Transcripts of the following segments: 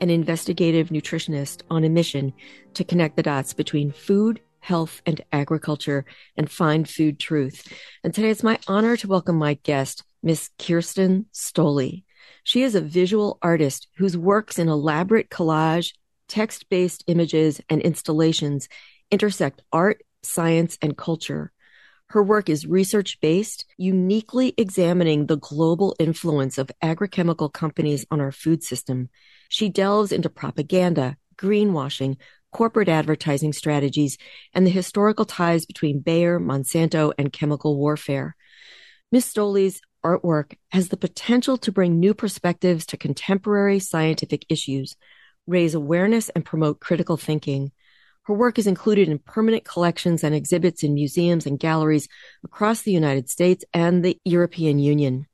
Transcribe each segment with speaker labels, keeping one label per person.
Speaker 1: and investigative nutritionist on a mission to connect the dots between food, health, and agriculture and find food truth. And today it's my honor to welcome my guest, Miss Kirsten Stolle. She is a visual artist whose works in elaborate collage, text based images, and installations intersect art, science, and culture. Her work is research based, uniquely examining the global influence of agrochemical companies on our food system. She delves into propaganda, greenwashing, corporate advertising strategies, and the historical ties between Bayer, Monsanto, and chemical warfare. Ms. Stolle's artwork has the potential to bring new perspectives to contemporary scientific issues, raise awareness, and promote critical thinking. Her work is included in permanent collections and exhibits in museums and galleries across the United States and the European Union.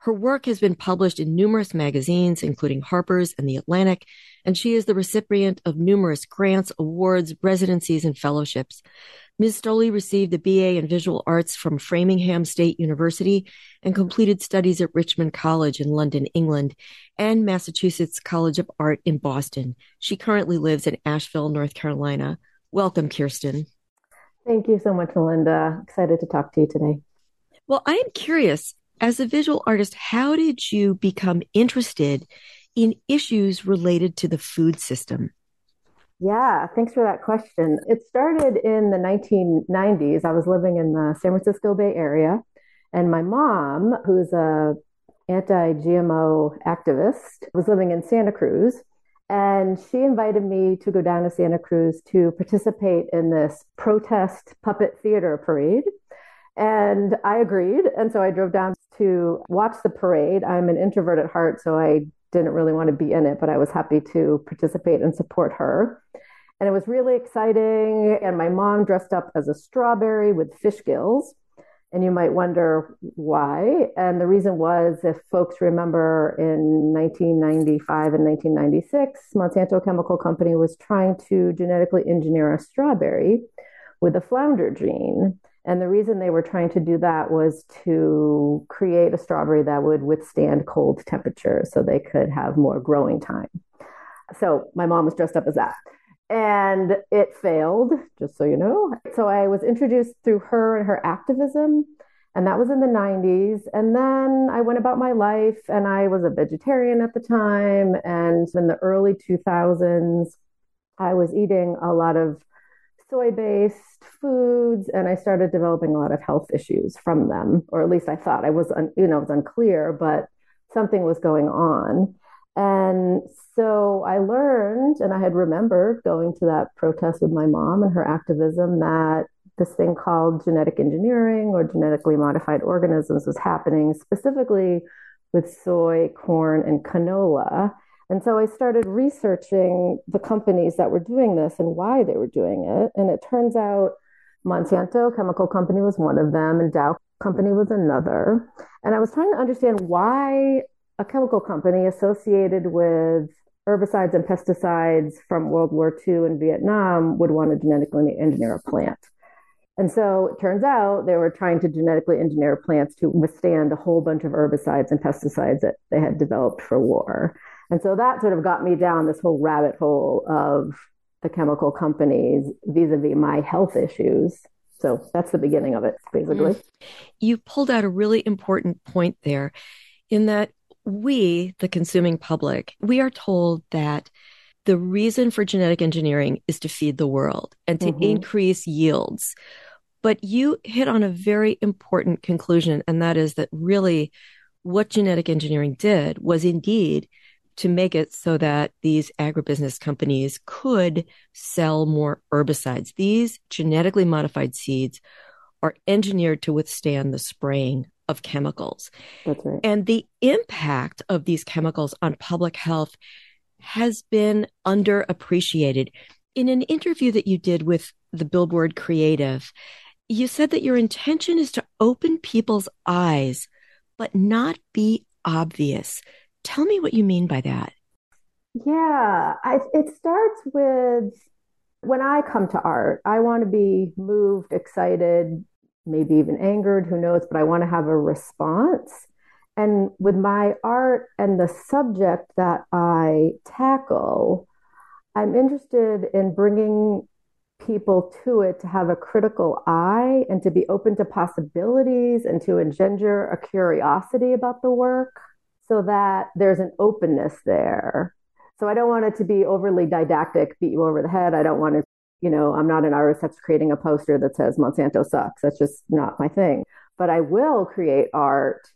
Speaker 1: Her work has been published in numerous magazines, including Harper's and The Atlantic, and she is the recipient of numerous grants, awards, residencies, and fellowships. Ms. Stolle received a BA in Visual Arts from Framingham State University and completed studies at Richmond College in London, England, and Massachusetts College of Art in Boston. She currently lives in Asheville, North Carolina. Welcome, Kirsten.
Speaker 2: Thank you so much, Melinda. Excited to talk to you today.
Speaker 1: Well, I am curious, as a visual artist, how did you become interested in issues related to the food system?
Speaker 2: Yeah, thanks for that question. It started in the 1990s. I was living in the San Francisco Bay Area, and my mom, who's a anti-GMO activist, was living in Santa Cruz. And she invited me to go down to Santa Cruz to participate in this protest puppet theater parade. And I agreed. And so I drove down to watch the parade. I'm an introvert at heart, so I didn't really want to be in it, but I was happy to participate and support her. And it was really exciting. And my mom dressed up as a strawberry with fish gills. And you might wonder why. And the reason was if folks remember in 1995 and 1996, Monsanto Chemical Company was trying to genetically engineer a strawberry with a flounder gene. And the reason they were trying to do that was to create a strawberry that would withstand cold temperatures so they could have more growing time. So my mom was dressed up as that. And it failed, just so you know. So I was introduced through her and her activism. And that was in the 90s. And then I went about my life and I was a vegetarian at the time. And in the early 2000s, I was eating a lot of soy based foods and I started developing a lot of health issues from them, or at least I thought I was, un, you know, it was unclear, but something was going on. And so I learned, and I had remembered going to that protest with my mom and her activism that this thing called genetic engineering or genetically modified organisms was happening specifically with soy, corn, and canola. And so I started researching the companies that were doing this and why they were doing it. And it turns out Monsanto Chemical Company was one of them, and Dow Company was another. And I was trying to understand why a chemical company associated with herbicides and pesticides from World War II and Vietnam would want to genetically engineer a plant. And so it turns out they were trying to genetically engineer plants to withstand a whole bunch of herbicides and pesticides that they had developed for war. And so that sort of got me down this whole rabbit hole of the chemical companies vis-a-vis my health issues. So that's the beginning of it, basically. Mm.
Speaker 1: You pulled out a really important point there in that we, the consuming public, we are told that the reason for genetic engineering is to feed the world and to mm-hmm. increase yields. But you hit on a very important conclusion, and that is that really what genetic engineering did was indeed to make it so that these agribusiness companies could sell more herbicides. These genetically modified seeds are engineered to withstand the spraying of chemicals.
Speaker 2: That's right.
Speaker 1: And the impact of these chemicals on public health has been underappreciated. In an interview that you did with the Billboard Creative, you said that your intention is to open people's eyes, but not be obvious. Tell me what you mean by that.
Speaker 2: Yeah, I, it starts with when I come to art, I want to be moved, excited, maybe even angered, who knows, but I want to have a response. And with my art and the subject that I tackle, I'm interested in bringing people to it to have a critical eye and to be open to possibilities and to engender a curiosity about the work so that there's an openness there. So I don't want it to be overly didactic, beat you over the head. I don't want to, you know, I'm not an artist that's creating a poster that says Monsanto sucks. That's just not my thing. But I will create art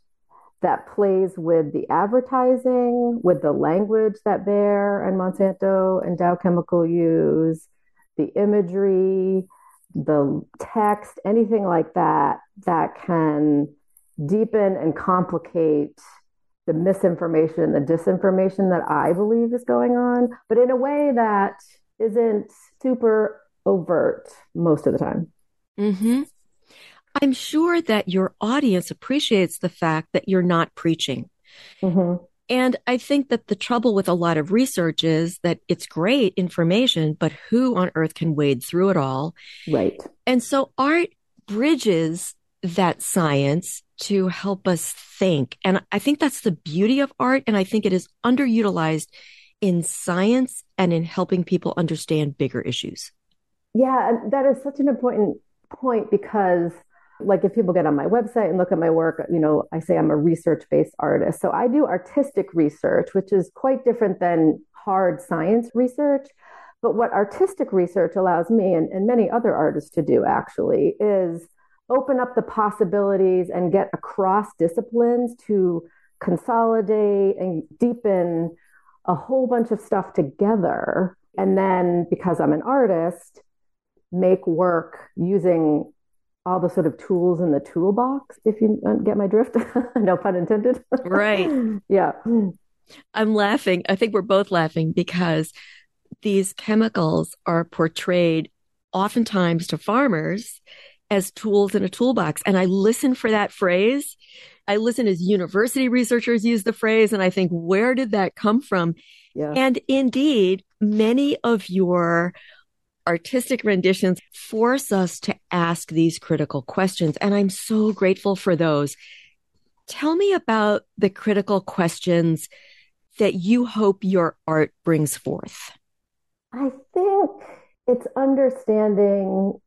Speaker 2: that plays with the advertising, with the language that Bayer and Monsanto and Dow Chemical use, the imagery, the text, anything like that, that can deepen and complicate the misinformation, the disinformation that I believe is going on, but in a way that isn't super overt most of the time.
Speaker 1: Mm-hmm. I'm sure that your audience appreciates the fact that you're not preaching. Mm-hmm. And I think that the trouble with a lot of research is that it's great information, but who on earth can wade through it all?
Speaker 2: Right.
Speaker 1: And so art bridges that science to help us think. And I think that's the beauty of art. And I think it is underutilized in science and in helping people understand bigger issues.
Speaker 2: Yeah, that is such an important point because like if people get on my website and look at my work, you know, I say I'm a research based artist. So I do artistic research, which is quite different than hard science research. But what artistic research allows me and, and many other artists to do actually is open up the possibilities and get across disciplines to consolidate and deepen a whole bunch of stuff together. And then because I'm an artist, make work using all the sort of tools in the toolbox, if you get my drift. no pun intended.
Speaker 1: Right.
Speaker 2: yeah.
Speaker 1: I'm laughing. I think we're both laughing because these chemicals are portrayed oftentimes to farmers as tools in a toolbox. And I listen for that phrase. I listen as university researchers use the phrase and I think, where did that come from? Yeah. And indeed, many of your artistic renditions force us to ask these critical questions. And I'm so grateful for those. Tell me about the critical questions that you hope your art brings forth.
Speaker 2: I think it's understanding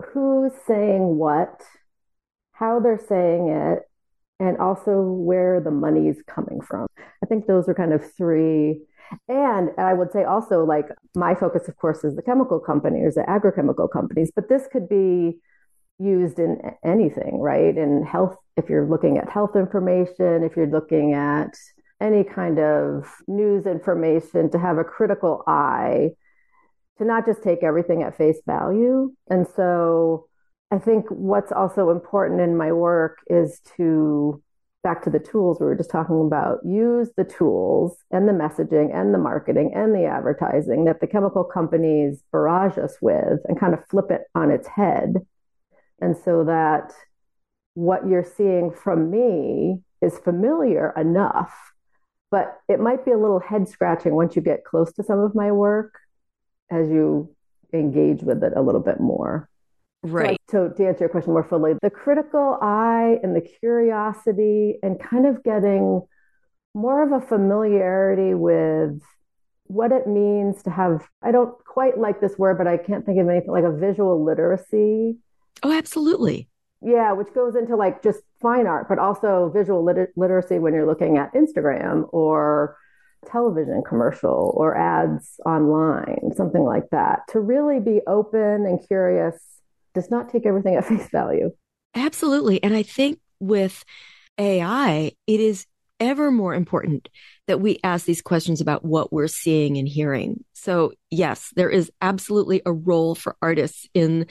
Speaker 2: who's saying what, how they're saying it, and also where the money's coming from. I think those are kind of three. And I would say also, like, my focus, of course, is the chemical companies, the agrochemical companies, but this could be used in anything, right? In health, if you're looking at health information, if you're looking at any kind of news information, to have a critical eye to not just take everything at face value. And so I think what's also important in my work is to back to the tools we were just talking about use the tools and the messaging and the marketing and the advertising that the chemical companies barrage us with and kind of flip it on its head and so that what you're seeing from me is familiar enough but it might be a little head scratching once you get close to some of my work as you engage with it a little bit more.
Speaker 1: Right.
Speaker 2: So, to answer your question more fully, the critical eye and the curiosity and kind of getting more of a familiarity with what it means to have, I don't quite like this word, but I can't think of anything like a visual literacy.
Speaker 1: Oh, absolutely.
Speaker 2: Yeah, which goes into like just fine art, but also visual liter- literacy when you're looking at Instagram or television commercial or ads online, something like that. To really be open and curious does not take everything at face value.
Speaker 1: Absolutely. And I think with AI, it is ever more important that we ask these questions about what we're seeing and hearing. So, yes, there is absolutely a role for artists in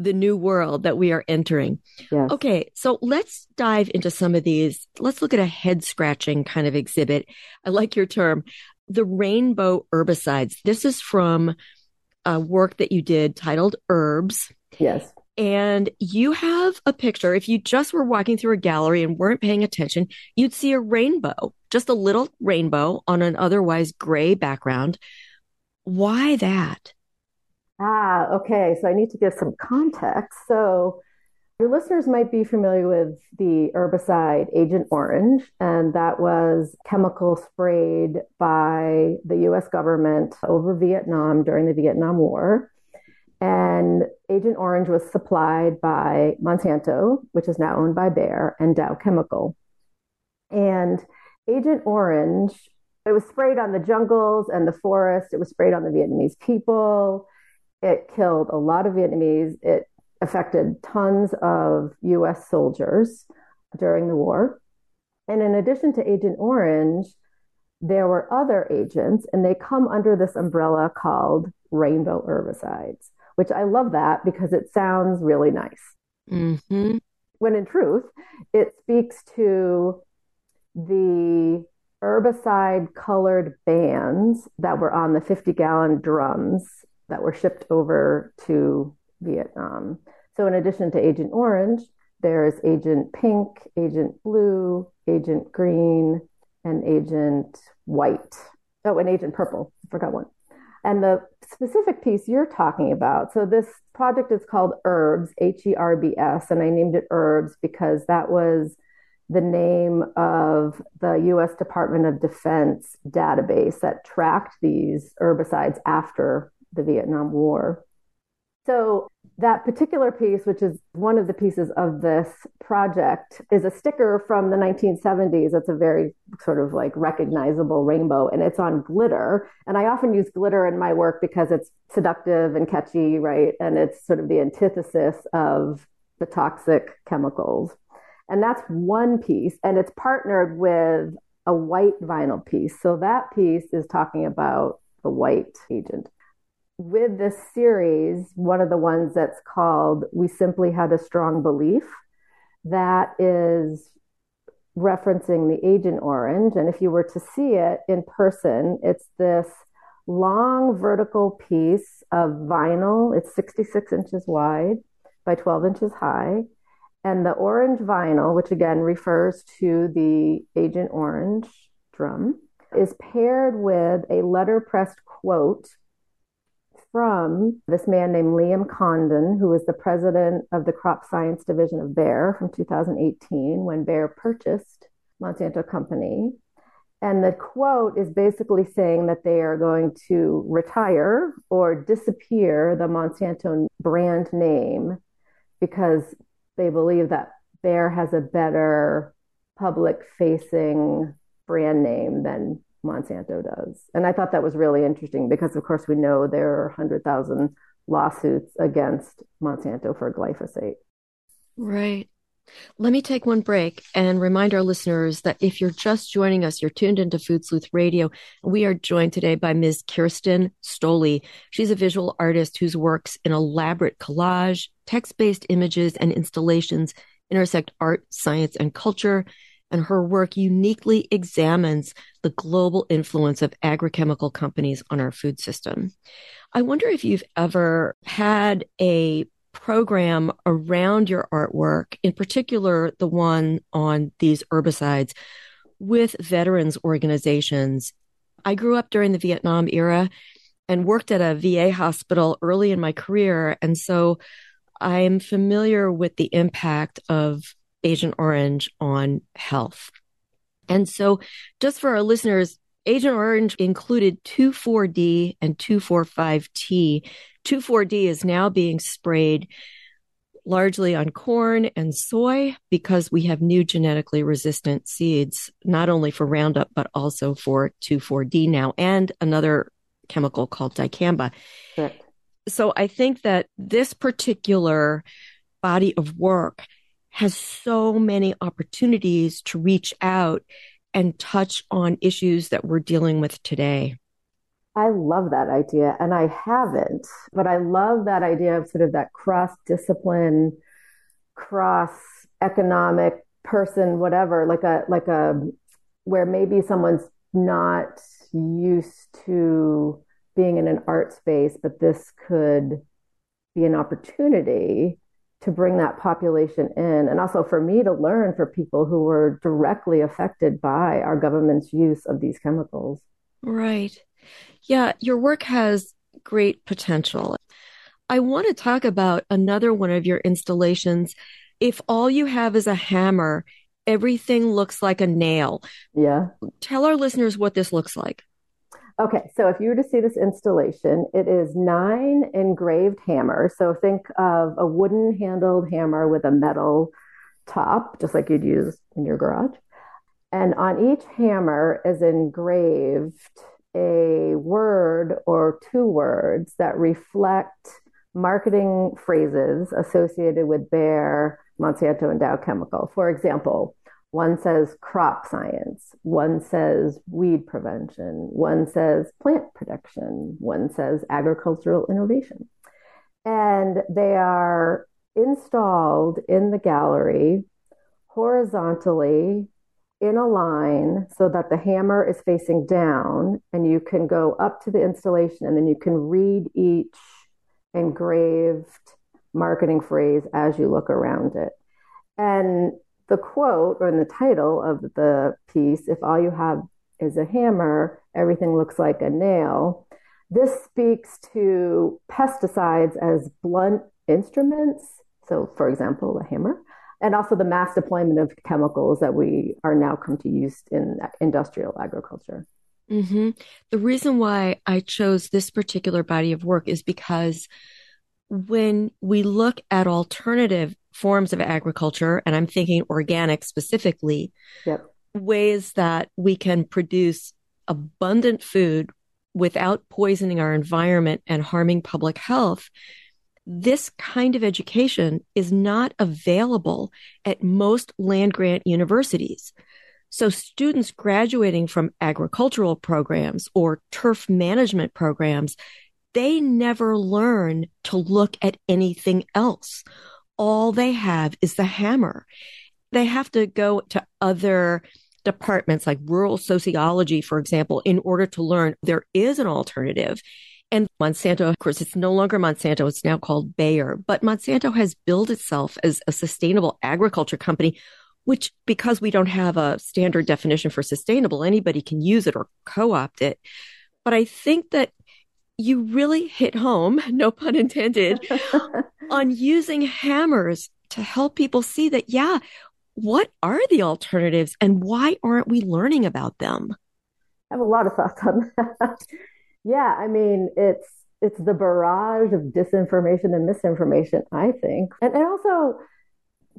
Speaker 1: the new world that we are entering. Yes. Okay, so let's dive into some of these. Let's look at a head scratching kind of exhibit. I like your term. the rainbow herbicides. This is from a work that you did titled Herbs.
Speaker 2: Yes.
Speaker 1: And you have a picture. If you just were walking through a gallery and weren't paying attention, you'd see a rainbow, just a little rainbow on an otherwise gray background. Why that?
Speaker 2: Ah, okay. So I need to give some context. So your listeners might be familiar with the herbicide Agent Orange, and that was chemical sprayed by the US government over Vietnam during the Vietnam War. And Agent Orange was supplied by Monsanto, which is now owned by Bayer, and Dow Chemical. And Agent Orange, it was sprayed on the jungles and the forest. It was sprayed on the Vietnamese people. It killed a lot of Vietnamese. It affected tons of US soldiers during the war. And in addition to Agent Orange, there were other agents, and they come under this umbrella called rainbow herbicides which I love that because it sounds really nice.
Speaker 1: Mm-hmm.
Speaker 2: When in truth, it speaks to the herbicide colored bands that were on the 50 gallon drums that were shipped over to Vietnam. So, in addition to Agent Orange, there's Agent Pink, Agent Blue, Agent Green, and Agent White. Oh, and Agent Purple. I forgot one. And the specific piece you're talking about, so this project is called Herbs, H E R B S, and I named it Herbs because that was the name of the US Department of Defense database that tracked these herbicides after the Vietnam War. So that particular piece, which is one of the pieces of this project, is a sticker from the 1970s. It's a very sort of like recognizable rainbow and it's on glitter. And I often use glitter in my work because it's seductive and catchy, right? And it's sort of the antithesis of the toxic chemicals. And that's one piece. And it's partnered with a white vinyl piece. So that piece is talking about the white agent with this series, one of the ones that's called We Simply Had a Strong Belief, that is referencing the Agent Orange. And if you were to see it in person, it's this long vertical piece of vinyl. It's 66 inches wide by 12 inches high. And the orange vinyl, which again refers to the Agent Orange drum, is paired with a letterpressed quote from this man named Liam Condon, who was the president of the crop science division of Bayer from 2018 when Bayer purchased Monsanto Company. And the quote is basically saying that they are going to retire or disappear the Monsanto brand name because they believe that Bayer has a better public facing brand name than Monsanto does. And I thought that was really interesting because, of course, we know there are 100,000 lawsuits against Monsanto for glyphosate.
Speaker 1: Right. Let me take one break and remind our listeners that if you're just joining us, you're tuned into Food Sleuth Radio. We are joined today by Ms. Kirsten Stolle. She's a visual artist whose works in elaborate collage, text based images, and installations intersect art, science, and culture and her work uniquely examines the global influence of agrochemical companies on our food system. I wonder if you've ever had a program around your artwork, in particular the one on these herbicides, with veterans organizations. I grew up during the Vietnam era and worked at a VA hospital early in my career. And so I am familiar with the impact of Agent Orange on health. And so, just for our listeners, Agent Orange included 2,4-D and 2,4,5-T. 2,4-D is now being sprayed largely on corn and soy because we have new genetically resistant seeds, not only for Roundup, but also for 2,4-D now, and another chemical called dicamba. Correct. So I think that this particular body of work has so many opportunities to reach out and touch on issues that we're dealing with today.
Speaker 2: I love that idea, and I haven't, but I love that idea of sort of that cross discipline, cross economic person, whatever, like a like a where maybe someone's not used to being in an art space, but this could be an opportunity to bring that population in. And also for me to learn for people who were directly affected by our government's use of these chemicals.
Speaker 1: Right. Yeah, your work has great potential. I want to talk about another one of your installations. If all you have is a hammer, everything looks like a nail.
Speaker 2: Yeah.
Speaker 1: Tell our listeners what this looks like.
Speaker 2: Okay, so if you were to see this installation, it is nine engraved hammers. So think of a wooden handled hammer with a metal top, just like you'd use in your garage. And on each hammer is engraved a word or two words that reflect marketing phrases associated with Bayer, Monsanto, and Dow Chemical. For example, one says crop science, one says weed prevention, one says plant protection, one says agricultural innovation. And they are installed in the gallery horizontally in a line so that the hammer is facing down and you can go up to the installation and then you can read each engraved marketing phrase as you look around it. And the quote or in the title of the piece, if all you have is a hammer, everything looks like a nail. This speaks to pesticides as blunt instruments. So, for example, a hammer, and also the mass deployment of chemicals that we are now come to use in industrial agriculture.
Speaker 1: Mm-hmm. The reason why I chose this particular body of work is because when we look at alternative forms of agriculture, and I'm thinking organic specifically,
Speaker 2: yep.
Speaker 1: ways that we can produce abundant food without poisoning our environment and harming public health. This kind of education is not available at most land grant universities. So students graduating from agricultural programs or turf management programs, they never learn to look at anything else all they have is the hammer. They have to go to other departments like rural sociology, for example, in order to learn there is an alternative. And Monsanto, of course, it's no longer Monsanto. It's now called Bayer, but Monsanto has built itself as a sustainable agriculture company, which because we don't have a standard definition for sustainable, anybody can use it or co-opt it. But I think that you really hit home, no pun intended, on using hammers to help people see that, yeah, what are the alternatives and why aren't we learning about them?
Speaker 2: I have a lot of thoughts on that. yeah, I mean, it's it's the barrage of disinformation and misinformation, I think. And, and also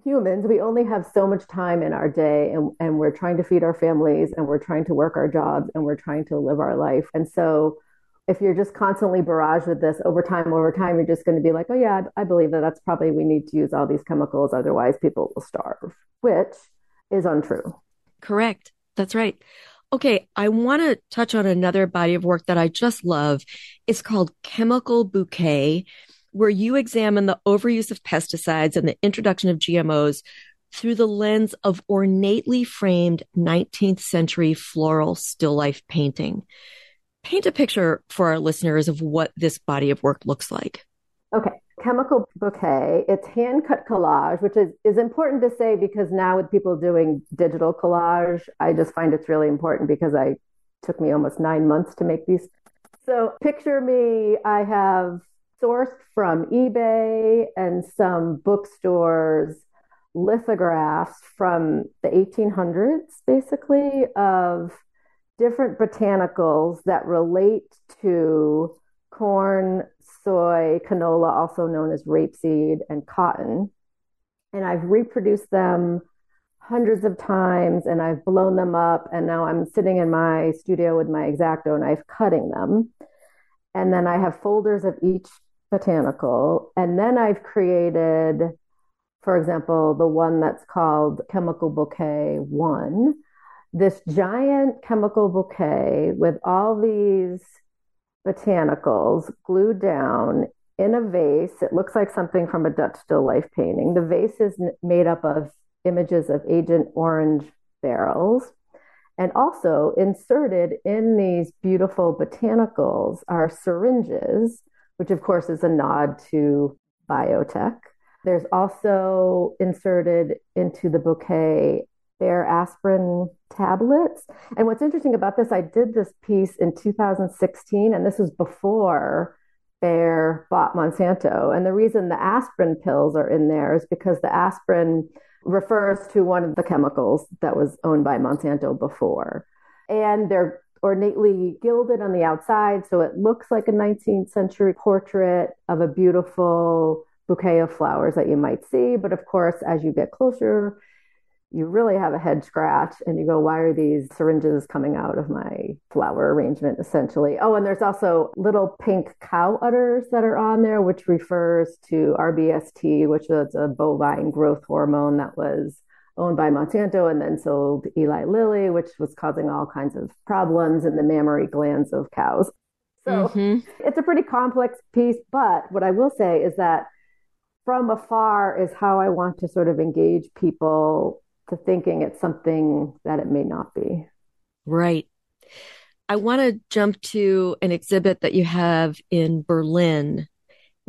Speaker 2: humans, we only have so much time in our day and, and we're trying to feed our families and we're trying to work our jobs and we're trying to live our life. And so if you're just constantly barraged with this over time, over time, you're just going to be like, oh, yeah, I believe that that's probably we need to use all these chemicals. Otherwise, people will starve, which is untrue.
Speaker 1: Correct. That's right. Okay, I want to touch on another body of work that I just love. It's called Chemical Bouquet, where you examine the overuse of pesticides and the introduction of GMOs through the lens of ornately framed 19th century floral still life painting paint a picture for our listeners of what this body of work looks like.
Speaker 2: Okay. Chemical bouquet, it's hand cut collage, which is, is important to say because now with people doing digital collage, I just find it's really important because I took me almost nine months to make these. So picture me, I have sourced from eBay and some bookstores lithographs from the 1800s, basically, of different botanicals that relate to corn, soy, canola, also known as rapeseed, and cotton. And I've reproduced them hundreds of times and I've blown them up. And now I'm sitting in my studio with my X-Acto knife cutting them. And then I have folders of each botanical. And then I've created, for example, the one that's called Chemical Bouquet One, this giant chemical bouquet with all these botanicals glued down in a vase. It looks like something from a Dutch still life painting. The vase is made up of images of Agent Orange barrels. And also inserted in these beautiful botanicals are syringes, which of course is a nod to biotech. There's also inserted into the bouquet Bayer aspirin tablets. And what's interesting about this, I did this piece in 2016, and this was before Bayer bought Monsanto. And the reason the aspirin pills are in there is because the aspirin refers to one of the chemicals that was owned by Monsanto before. And they're ornately gilded on the outside, so it looks like a 19th century portrait of a beautiful bouquet of flowers that you might see. But of course, as you get closer, you really have a head scratch and you go, why are these syringes coming out of my flower arrangement essentially? Oh, and there's also little pink cow udders that are on there, which refers to RBST, which is a bovine growth hormone that was owned by Monsanto and then sold Eli Lilly, which was causing all kinds of problems in the mammary glands of cows. So mm-hmm. it's a pretty complex piece. But what I will say is that from afar is how I want to sort of engage people to thinking it's something that it may not be.
Speaker 1: Right. I want to jump to an exhibit that you have in Berlin,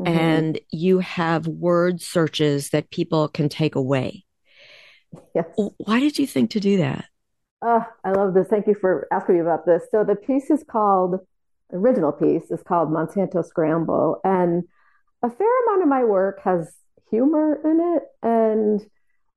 Speaker 1: mm-hmm. and you have word searches that people can take away.
Speaker 2: Yes.
Speaker 1: Why did you think to do that?
Speaker 2: Oh, I love this. Thank you for asking me about this. So the piece is called, original piece is called Monsanto Scramble. And a fair amount of my work has humor in it. And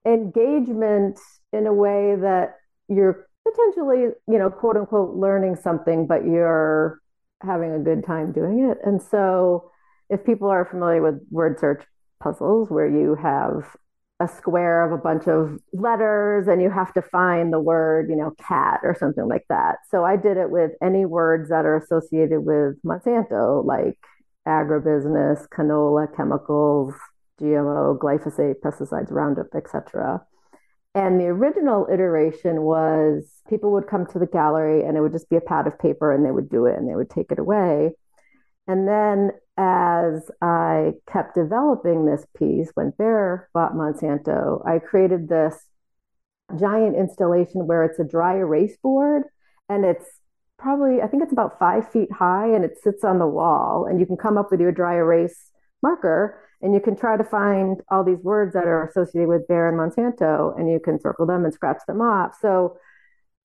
Speaker 2: engagement in a way that you're potentially, you know, quote unquote, learning something, but you're having a good time doing it. And so, if people are familiar with word search puzzles, where you have a square of a bunch of letters and you have to find the word, you know, cat or something like that. So I did it with any words that are associated with Monsanto, like agribusiness, canola, chemicals, GMO, glyphosate, pesticides, Roundup, etc. And the original iteration was people would come to the gallery and it would just be a pad of paper and they would do it and they would take it away. And then as I kept developing this piece, when Bayer bought Monsanto, I created this giant installation where it's a dry erase board and it's probably, I think it's about five feet high and it sits on the wall. And you can come up with your dry erase marker and you can try to find all these words that are associated with Bayer and Monsanto and you can circle them and scratch them off. So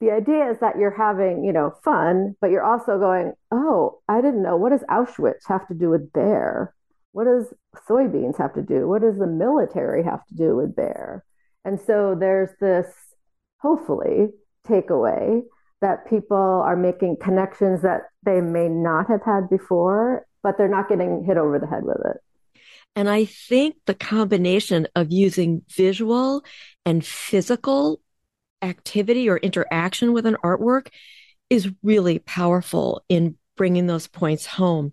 Speaker 2: the idea is that you're having, you know, fun, but you're also going, oh, I didn't know. What does Auschwitz have to do with Bayer? What does soybeans have to do? What does the military have to do with Bayer? And so there's this, hopefully, takeaway that people are making connections that they may not have had before, but they're not getting hit over the head with it.
Speaker 1: And I think the combination of using visual and physical activity or interaction with an artwork is really powerful in bringing those points home.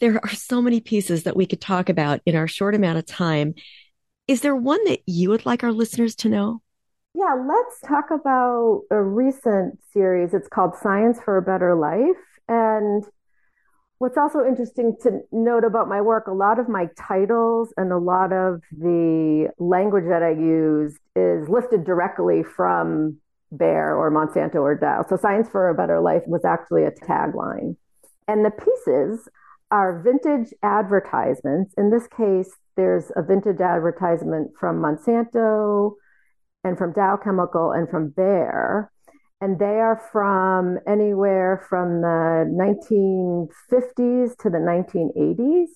Speaker 1: There are so many pieces that we could talk about in our short amount of time. Is there one that you would like our listeners to know?
Speaker 2: Yeah, let's talk about a recent series. It's called Science for a Better Life. And What's also interesting to note about my work, a lot of my titles and a lot of the language that I use is lifted directly from Bayer or Monsanto or Dow. So Science for a Better Life was actually a tagline. And the pieces are vintage advertisements. In this case, there's a vintage advertisement from Monsanto and from Dow Chemical and from Bayer and they are from anywhere from the 1950s to the 1980s.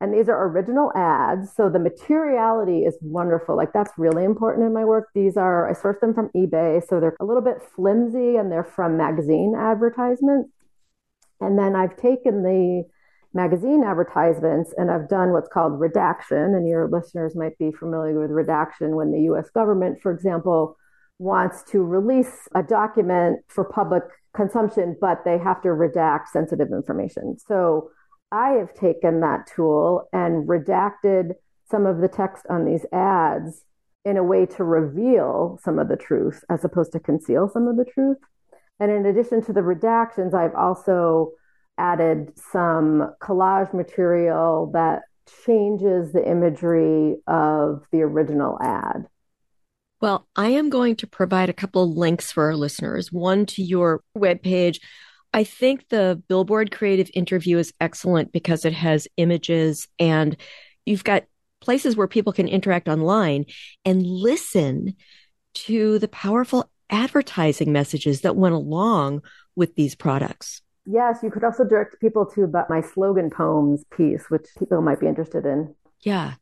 Speaker 2: And these are original ads. So the materiality is wonderful. Like that's really important in my work. These are, I sourced them from eBay. So they're a little bit flimsy and they're from magazine advertisements. And then I've taken the magazine advertisements and I've done what's called redaction. And your listeners might be familiar with redaction when the US government, for example, wants to release a document for public consumption, but they have to redact sensitive information. So I have taken that tool and redacted some of the text on these ads in a way to reveal some of the truth as opposed to conceal some of the truth. And in addition to the redactions, I've also added some collage material that changes the imagery of the original ad.
Speaker 1: Well, I am going to provide a couple of links for our listeners. One to your webpage. I think the Billboard Creative Interview is excellent because it has images and you've got places where people can interact online and listen to the powerful advertising messages that went along with these products.
Speaker 2: Yes, you could also direct people to my slogan poems piece, which people might be interested in.
Speaker 1: Yeah.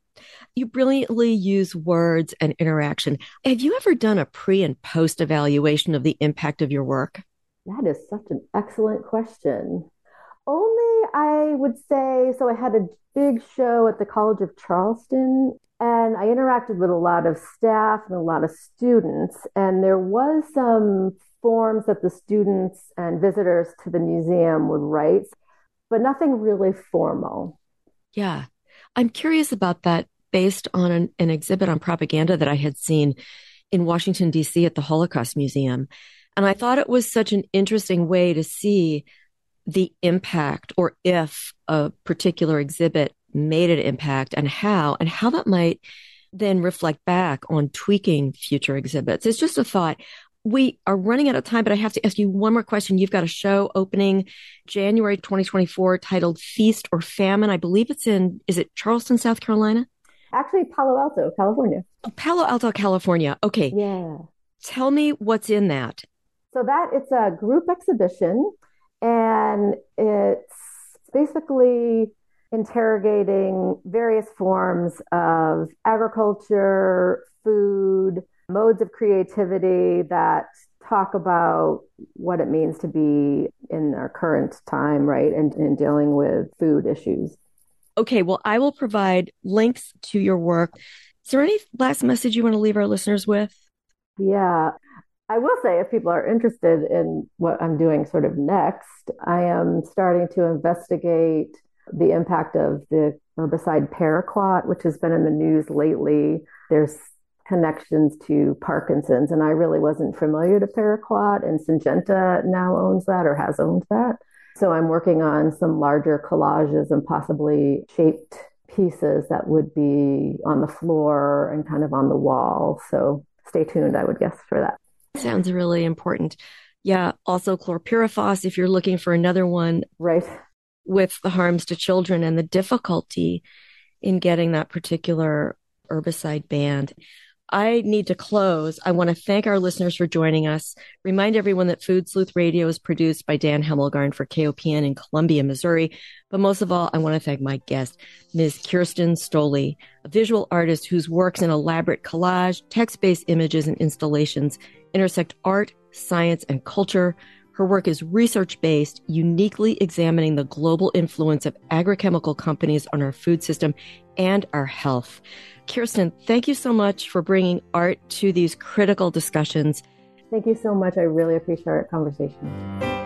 Speaker 1: You brilliantly use words and interaction. Have you ever done a pre and post evaluation of the impact of your work?
Speaker 2: That is such an excellent question. Only I would say so. I had a big show at the College of Charleston and I interacted with a lot of staff and a lot of students. And there was some forms that the students and visitors to the museum would write, but nothing really formal.
Speaker 1: Yeah. I'm curious about that based on an, an exhibit on propaganda that I had seen in Washington, D.C. at the Holocaust Museum. And I thought it was such an interesting way to see the impact or if a particular exhibit made an impact and how, and how that might then reflect back on tweaking future exhibits. It's just a thought. We are running out of time, but I have to ask you one more question. You've got a show opening January 2024 titled Feast or Famine. I believe it's in, is it Charleston, South Carolina?
Speaker 2: Actually, Palo Alto, California.
Speaker 1: Oh, Palo Alto, California. Okay.
Speaker 2: Yeah.
Speaker 1: Tell me what's in that.
Speaker 2: So that it's a group exhibition and it's basically interrogating various forms of agriculture, food, modes of creativity that talk about what it means to be in our current time, right? And, in dealing with food issues.
Speaker 1: Okay, well, I will provide links to your work. Is there any last message you want to leave our listeners with?
Speaker 2: Yeah. I will say, if people are interested in what I'm doing sort of next, I am starting to investigate the impact of the herbicide paraquat, which has been in the news lately. There's connections to Parkinson's, and I really wasn't familiar to paraquat, and Syngenta now owns that or has owned that. So I'm working on some larger collages and possibly shaped pieces that would be on the floor and kind of on the wall. So stay tuned, I would guess, for that.
Speaker 1: Sounds really important. Yeah. Also, chlorpyrifos, if you're looking for another one.
Speaker 2: Right
Speaker 1: with the harms to children and the difficulty in getting that particular herbicide banned. I need to close. I want to thank our listeners for joining us. Remind everyone that Food Sleuth Radio is produced by Dan Hemmelgarn for KOPN in Columbia, Missouri. But most of all, I want to thank my guest, Ms. Kirsten Stolle, a visual artist whose works in elaborate collage, text-based images, and installations intersect art, science, and culture her work is research based, uniquely examining the global influence of agrochemical companies on our food system and our health. Kirsten, thank you so much for bringing art to these critical discussions.
Speaker 2: Thank you so much. I really appreciate our conversation.